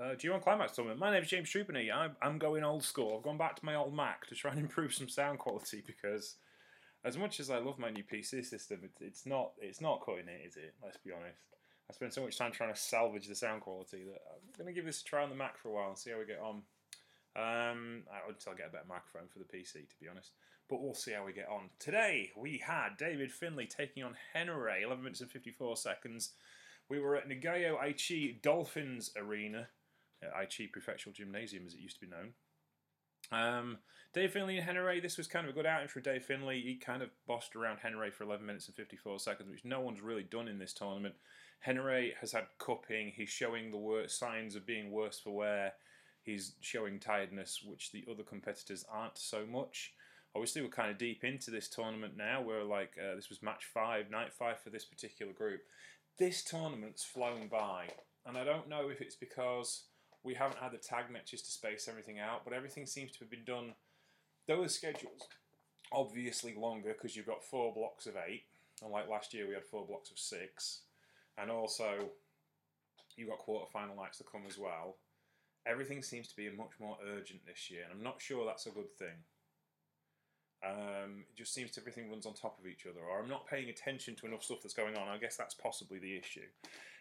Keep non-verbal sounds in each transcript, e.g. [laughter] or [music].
uh, G1 Climax Tournament. My name is James Trupany. I'm, I'm going old school. I've gone back to my old Mac to try and [laughs] improve some sound quality because, as much as I love my new PC system, it, it's not it's not cutting it, is it? Let's be honest. I spent so much time trying to salvage the sound quality that I'm going to give this a try on the Mac for a while and see how we get on. Um, until I get a better microphone for the PC, to be honest. But we'll see how we get on. Today we had David Finlay taking on Henare, 11 minutes and 54 seconds. We were at Nagoya Aichi Dolphins Arena, at Aichi Prefectural Gymnasium as it used to be known. Um, Dave Finlay and Henare, this was kind of a good outing for Dave Finlay. He kind of bossed around Henare for 11 minutes and 54 seconds, which no one's really done in this tournament. Henare has had cupping. He's showing the signs of being worse for wear. He's showing tiredness, which the other competitors aren't so much. Obviously, we're kind of deep into this tournament now. We're like, uh, this was match five, night five for this particular group. This tournament's flown by, and I don't know if it's because we haven't had the tag matches to space everything out, but everything seems to have been done. Those schedules obviously longer because you've got four blocks of eight, unlike last year we had four blocks of six, and also you've got quarter-final nights to come as well everything seems to be much more urgent this year, and I'm not sure that's a good thing. Um, it just seems to everything runs on top of each other, or I'm not paying attention to enough stuff that's going on. I guess that's possibly the issue.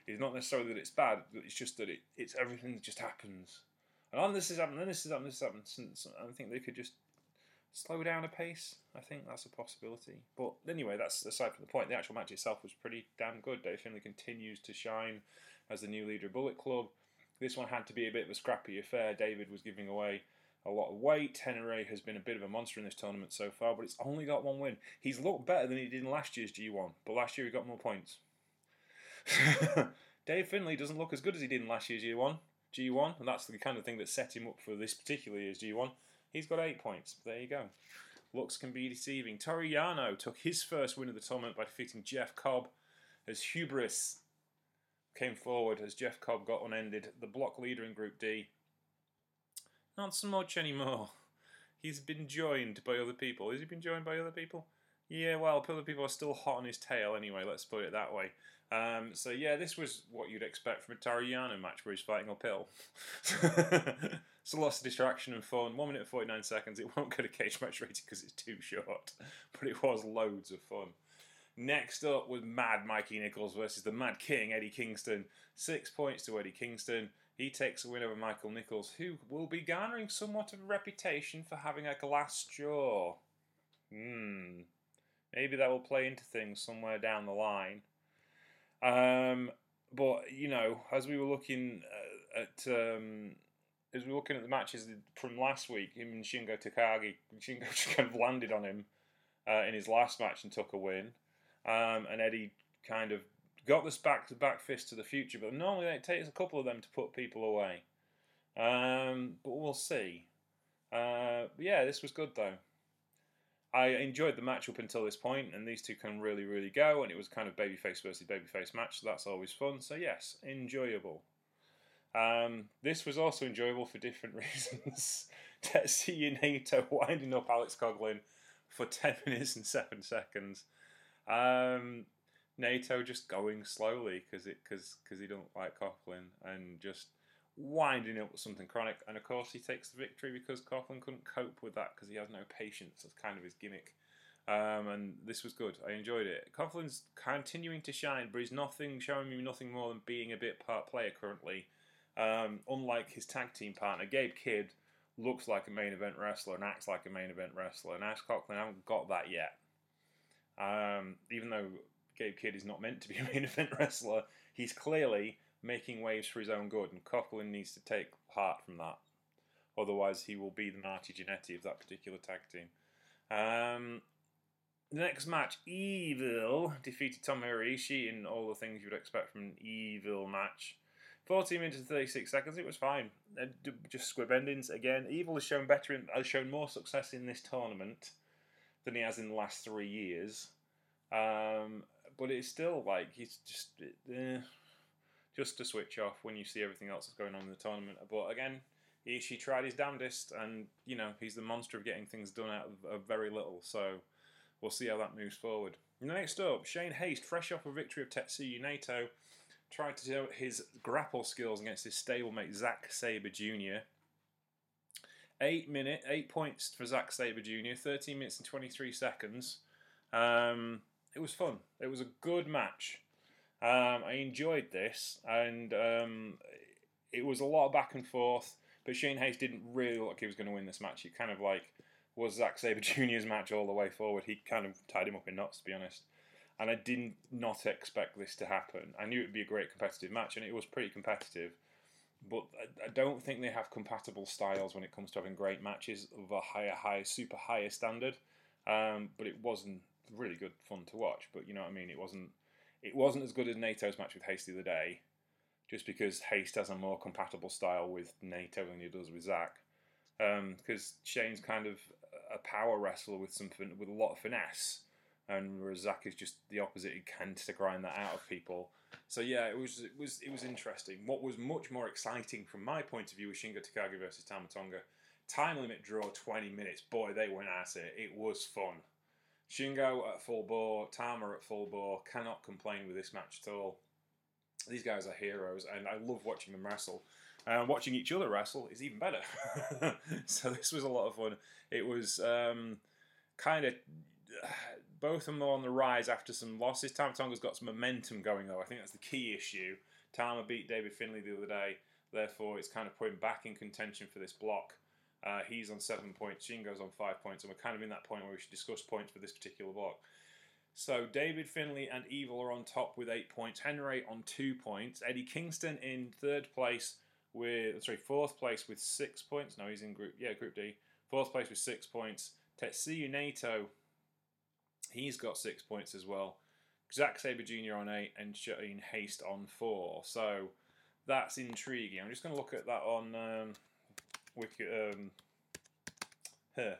It's not necessarily that it's bad, but it's just that it, it's everything just happens. And on this is happening, then this is happening, this is happening. Since I think they could just slow down a pace. I think that's a possibility. But anyway, that's aside from the point. The actual match itself was pretty damn good. Dave Finlay continues to shine as the new leader of Bullet Club. This one had to be a bit of a scrappy affair. David was giving away a lot of weight. Henare has been a bit of a monster in this tournament so far, but it's only got one win. He's looked better than he did in last year's G1, but last year he got more points. [laughs] Dave Finlay doesn't look as good as he did in last year's G1, G1, and that's the kind of thing that set him up for this particular year's G1. He's got eight points. There you go. Looks can be deceiving. Toru Yano took his first win of the tournament by defeating Jeff Cobb as Hubris came forward as Jeff Cobb got unended, the block leader in Group D. Not so much anymore. He's been joined by other people. Has he been joined by other people? Yeah, well, other people are still hot on his tail anyway, let's put it that way. Um, so, yeah, this was what you'd expect from a Toru Yano match where he's fighting uphill. [laughs] it's a loss of distraction and fun. 1 minute and 49 seconds. It won't get a cage match rating because it's too short, [laughs] but it was loads of fun. Next up was Mad Mikey Nichols versus the Mad King, Eddie Kingston. Six points to Eddie Kingston. He takes a win over Michael Nichols, who will be garnering somewhat of a reputation for having a glass jaw. Hmm. Maybe that will play into things somewhere down the line. Um, but, you know, as we were looking uh, at. Um, as we were looking at the matches from last week, him and Shingo Takagi, Shingo [laughs] just kind of landed on him uh, in his last match and took a win um, and Eddie kind of got this back to back fist to the future. But normally it takes a couple of them to put people away. Um, but we'll see. Uh, yeah, this was good though. I enjoyed the match up until this point, and these two can really, really go. And it was kind of babyface versus babyface match, so that's always fun. So yes, enjoyable. Um, this was also enjoyable for different [laughs] reasons. [laughs] Tetsuya Naito winding up Alex Coughlin for 10 [laughs] minutes and 7 seconds. Um, Naito just going slowly because it because because he don't like Coughlin and just winding up with something chronic. And of course, he takes the victory because Coughlin couldn't cope with that because he has no patience. That's kind of his gimmick. Um, and this was good. I enjoyed it. Coughlin's continuing to shine, but he's nothing showing me nothing more than being a bit part player currently. Um, unlike his tag team partner, Gabe Kidd looks like a main event wrestler and acts like a main event wrestler, and Ash Coughlin haven't got that yet. Um, even though Gabe Kidd is not meant to be a main event wrestler, he's clearly making waves for his own good, and Coughlin needs to take heart from that. Otherwise, he will be the Marty Jannetty of that particular tag team. Um, the next match, Evil defeated Tomohiro Ishii in all the things you would expect from an Evil match. 14 minutes and 36 seconds, it was fine. Uh, just squib endings again. Evil has shown better, in, has shown more success in this tournament than he has in the last three years. Um, but it's still like he's just uh, just to switch off when you see everything else that's going on in the tournament. But again, he she tried his damnedest, and you know he's the monster of getting things done out of, of very little. So we'll see how that moves forward. Next up, Shane Haste, fresh off a victory of Tetsuya Naito, tried to show his grapple skills against his stablemate Zack Sabre Jr. Eight minute, eight points for Zack Sabre Jr. Thirteen minutes and twenty three seconds. Um, it was fun. It was a good match. Um, I enjoyed this, and um, it was a lot of back and forth. But Shane Haste didn't really look like he was going to win this match. He kind of like was Zack Sabre [laughs] Jr.'s match all the way forward. He kind of tied him up in knots, to be honest. And I didn't not expect this to happen. I knew it would be a great competitive match, and it was pretty competitive. But I don't think they have compatible styles when it comes to having great matches of a higher, high, super higher standard. Um, but it wasn't really good fun to watch. But you know what I mean. It wasn't. It wasn't as good as Naito's match with Hasty the other day, just because Haste has a more compatible style with Naito than he does with Zack. Because um, Shane's kind of a power wrestler with something with a lot of finesse, and whereas Zack is just the opposite. He tends to grind that out of people. So yeah, it was it was it was interesting. What was much more exciting from my point of view was Shingo Takagi versus Tama Tonga. Time limit draw twenty minutes. Boy, they went at it. It was fun. Shingo at full bore, Tama at full bore. Cannot complain with this match at all. These guys are heroes, and I love watching them wrestle. Uh, watching each other wrestle is even better. [laughs] so this was a lot of fun. It was um, kind of both of them on the rise after some losses. Tama Tonga's got some momentum going though. I think that's the key issue. Tama beat David Finlay the other day, therefore it's kind of putting back in contention for this block. Uh, he's on seven points, Shingo's on five points, and we're kind of in that point where we should discuss points for this particular block. So David Finlay and Evil are on top with eight points. Henare on two points. Eddie Kingston in third place with sorry fourth place with six points. No, he's in group yeah group D. Fourth place with six points. Tetsuya Naito, he's got six points as well. Zack Sabre Jr. on eight and Shane Haste on four. So that's intriguing. I'm just going to look at that on um, Wiki, um, here.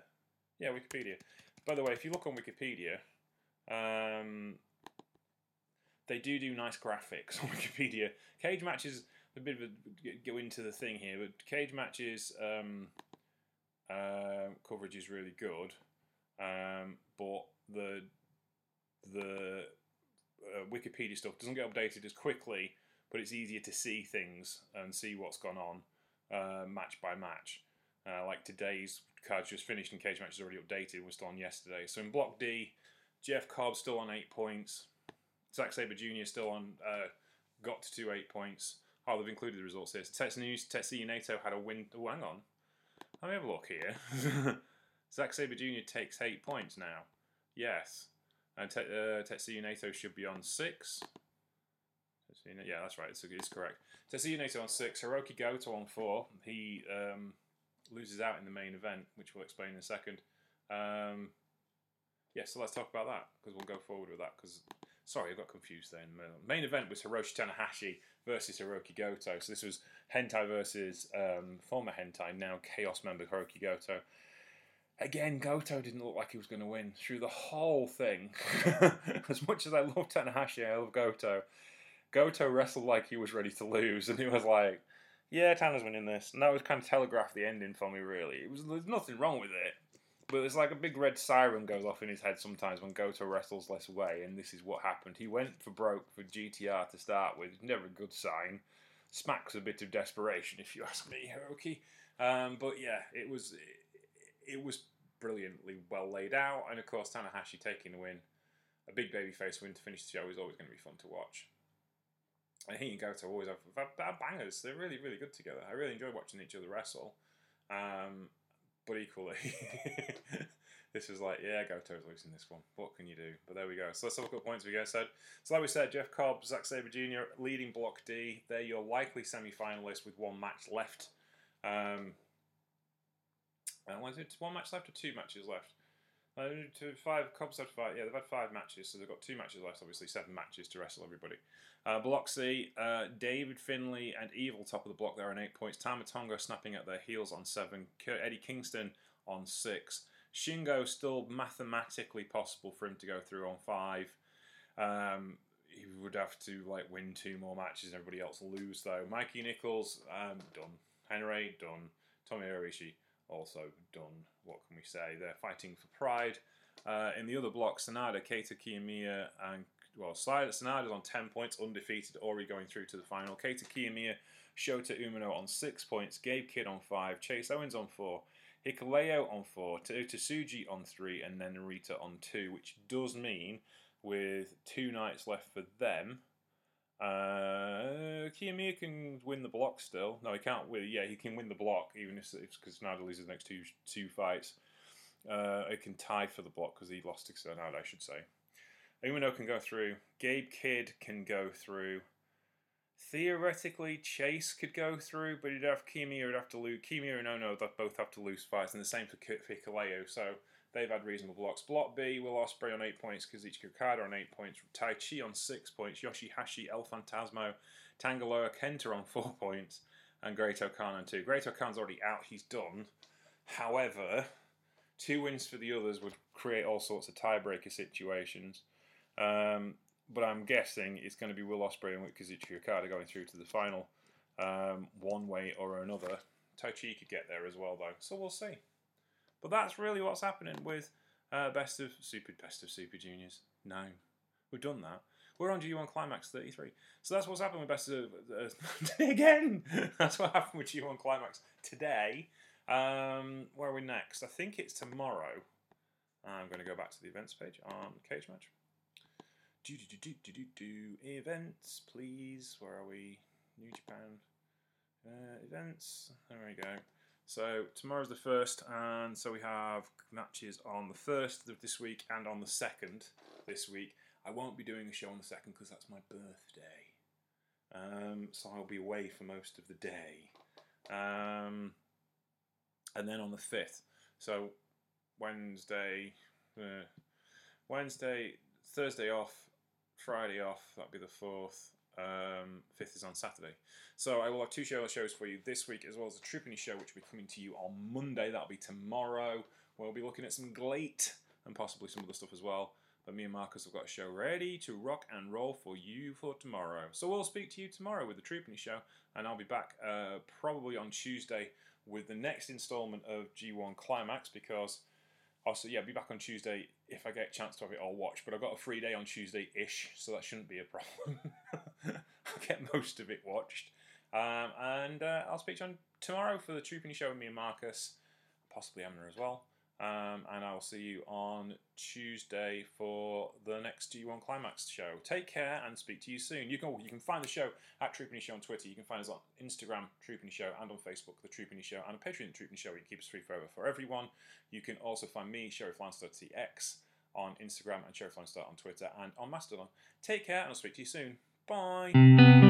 Yeah, Wikipedia. By the way, if you look on Wikipedia, um, they do do nice graphics [laughs] on Wikipedia. Cage matches a bit of a go into the thing here, but cage matches um, uh, coverage is really good, um, but the the uh, Wikipedia stuff doesn't get updated as quickly, but it's easier to see things and see what's gone on uh, match by match. Uh, like today's card's just finished and cage match is already updated. We're still on yesterday. So in Block D, Jeff Cobb still on eight points. Zack Sabre Jr. still on uh, got to two eight points. Oh, they've included the results here. So Tetsuya Naito had a win. Oh, hang on. Let me have a look here. [laughs] Zack Sabre Jr. takes eight points now. Yes. And te- uh, Tetsuya Naito should be on six. Yeah, that's right. It's, it's correct. Tetsuya Naito on six. Hiroki Goto on four. He um, loses out in the main event, which we'll explain in a second. Um, yeah, so let's talk about that because we'll go forward with that. Because sorry, I got confused there. In the main event was Hiroshi Tanahashi versus Hiroki Goto. So this was Hontai versus um, former Hontai, now Chaos member Hiroki Goto. Again, Goto didn't look like he was going to win through the whole thing. [laughs] as much as I love Tanahashi, I love Goto. Goto wrestled like he was ready to lose, and he was like, "Yeah, Tana's winning this." And that was kind of telegraphed the ending for me. Really, it was there's nothing wrong with it, but it's like a big red siren goes off in his head sometimes when Goto wrestles less away, and this is what happened. He went for broke for GTR to start with, never a good sign. Smacks a bit of desperation, if you ask me, Hiroki. Um, but yeah, it was it, it was brilliantly well laid out, and of course Tanahashi taking the win, a big babyface win to finish the show is always going to be fun to watch. And he and Goto always have, have bangers. They're really, really good together. I really enjoy watching each other wrestle. Um, but equally, [laughs] this is like, yeah, Goto's losing this one. What can you do? But there we go. So let's have a couple points we go. So, so like we said, Jeff Cobb, Zack Sabre Jr. leading Block D. They're your likely semi-finalists with one match left. Um, and was it one match left or two matches left? Uh, two, five Cobb's had five. Yeah, they've had five matches, so they've got two matches left. Obviously, seven matches to wrestle everybody. Uh, block C, uh, David Finlay and Evil top of the block there on eight points. Tama Tonga snapping at their heels on seven. Eddie Kingston on six. Shingo still mathematically possible for him to go through on five. Um, he would have to like win two more matches and everybody else lose though. Mikey Nichols um, done. Henare done. Tommy Ishii also done. What can we say? They're fighting for pride. Uh, in the other block, Sanada, Kaito Kiyomiya, and well, Sanada's on 10 points, undefeated, already going through to the final. Kaito Kiyomiya, Shota Umino on 6 points, Gabe Kidd on 5, Chase Owens on 4, Hikuleo on 4, Tsuji on 3, and then Narita on 2, which does mean with two nights left for them, uh, Kiyomiya can win the block still. No, he can't win. Yeah, he can win the block even if it's because Sanada loses the next two two fights. Uh, it can tie for the block because he lost to Sanada, I should say. Umino can go through. Gabe Kidd can go through. Theoretically, Chase could go through, but he'd have Kiyomiya would have to lose. Kiyomiya and Ono that both have to lose fights, and the same for Hikuleo. So they've had reasonable blocks. Block B, Will Ospreay on eight points, Kazuchika Okada on eight points, Taichi on six points, Yoshihashi, El Phantasmo, Tanga Loa, Kenta on four [laughs] points, and Great-O-Khan on two. Great-O-Khan's already out, he's done. However, two wins for the others would create all sorts of tiebreaker situations. Um, but I'm guessing it's going to be Will Ospreay and Kazuchika Okada going through to the final, um, one way or another. Taichi could get there as well, though, so we'll see. But that's really what's happening with uh, Best of Super Best of Super Juniors. No, we've done that. We're on G1 Climax 33. So that's what's happened with Best of uh, [laughs] again. that's what happened with G1 Climax today. Um, where are we next? I think it's tomorrow. I'm going to go back to the events page on Cage Match. Do do do do do do events, please. Where are we? New Japan uh, events. There we go. So tomorrow's the first, and so we have matches on the first of this week and on the second this week. I won't be doing a show on the second because that's my birthday, um, so I'll be away for most of the day. Um, and then on the fifth, so Wednesday, uh, Wednesday, Thursday off, Friday off. That'll be the fourth. Um, fifth is on Saturday. So I will have two show shows for you this week, as well as a Trupany show, which will be coming to you on Monday. That'll be tomorrow. We'll be looking at some GLEAT and possibly some other stuff as well. But me and Marcus have got a show ready to rock and roll for you for tomorrow. So we'll speak to you tomorrow with the Trupany show, and I'll be back uh, probably on Tuesday with the next installment of G1 Climax because also yeah, I'll be back on Tuesday if I get a chance to have it all watched. But I've got a free day on Tuesday ish, so that shouldn't be a problem. [laughs] [laughs] Get most of it watched. Um, and uh, I'll speak to you on tomorrow for the Trooping Show with me and Marcus, possibly Emma as well. Um, and I'll see you on Tuesday for the next G1 Climax show. Take care and speak to you soon. You can you can find the show at Troopany Show on Twitter. You can find us on Instagram, Troopany Show, and on Facebook, The Troopany Show, and on Patreon, The Show. We keep us free forever for everyone. You can also find me, Sheriff TX, on Instagram and Sheriff on Twitter and on Mastodon. Take care and I'll speak to you soon. Bye.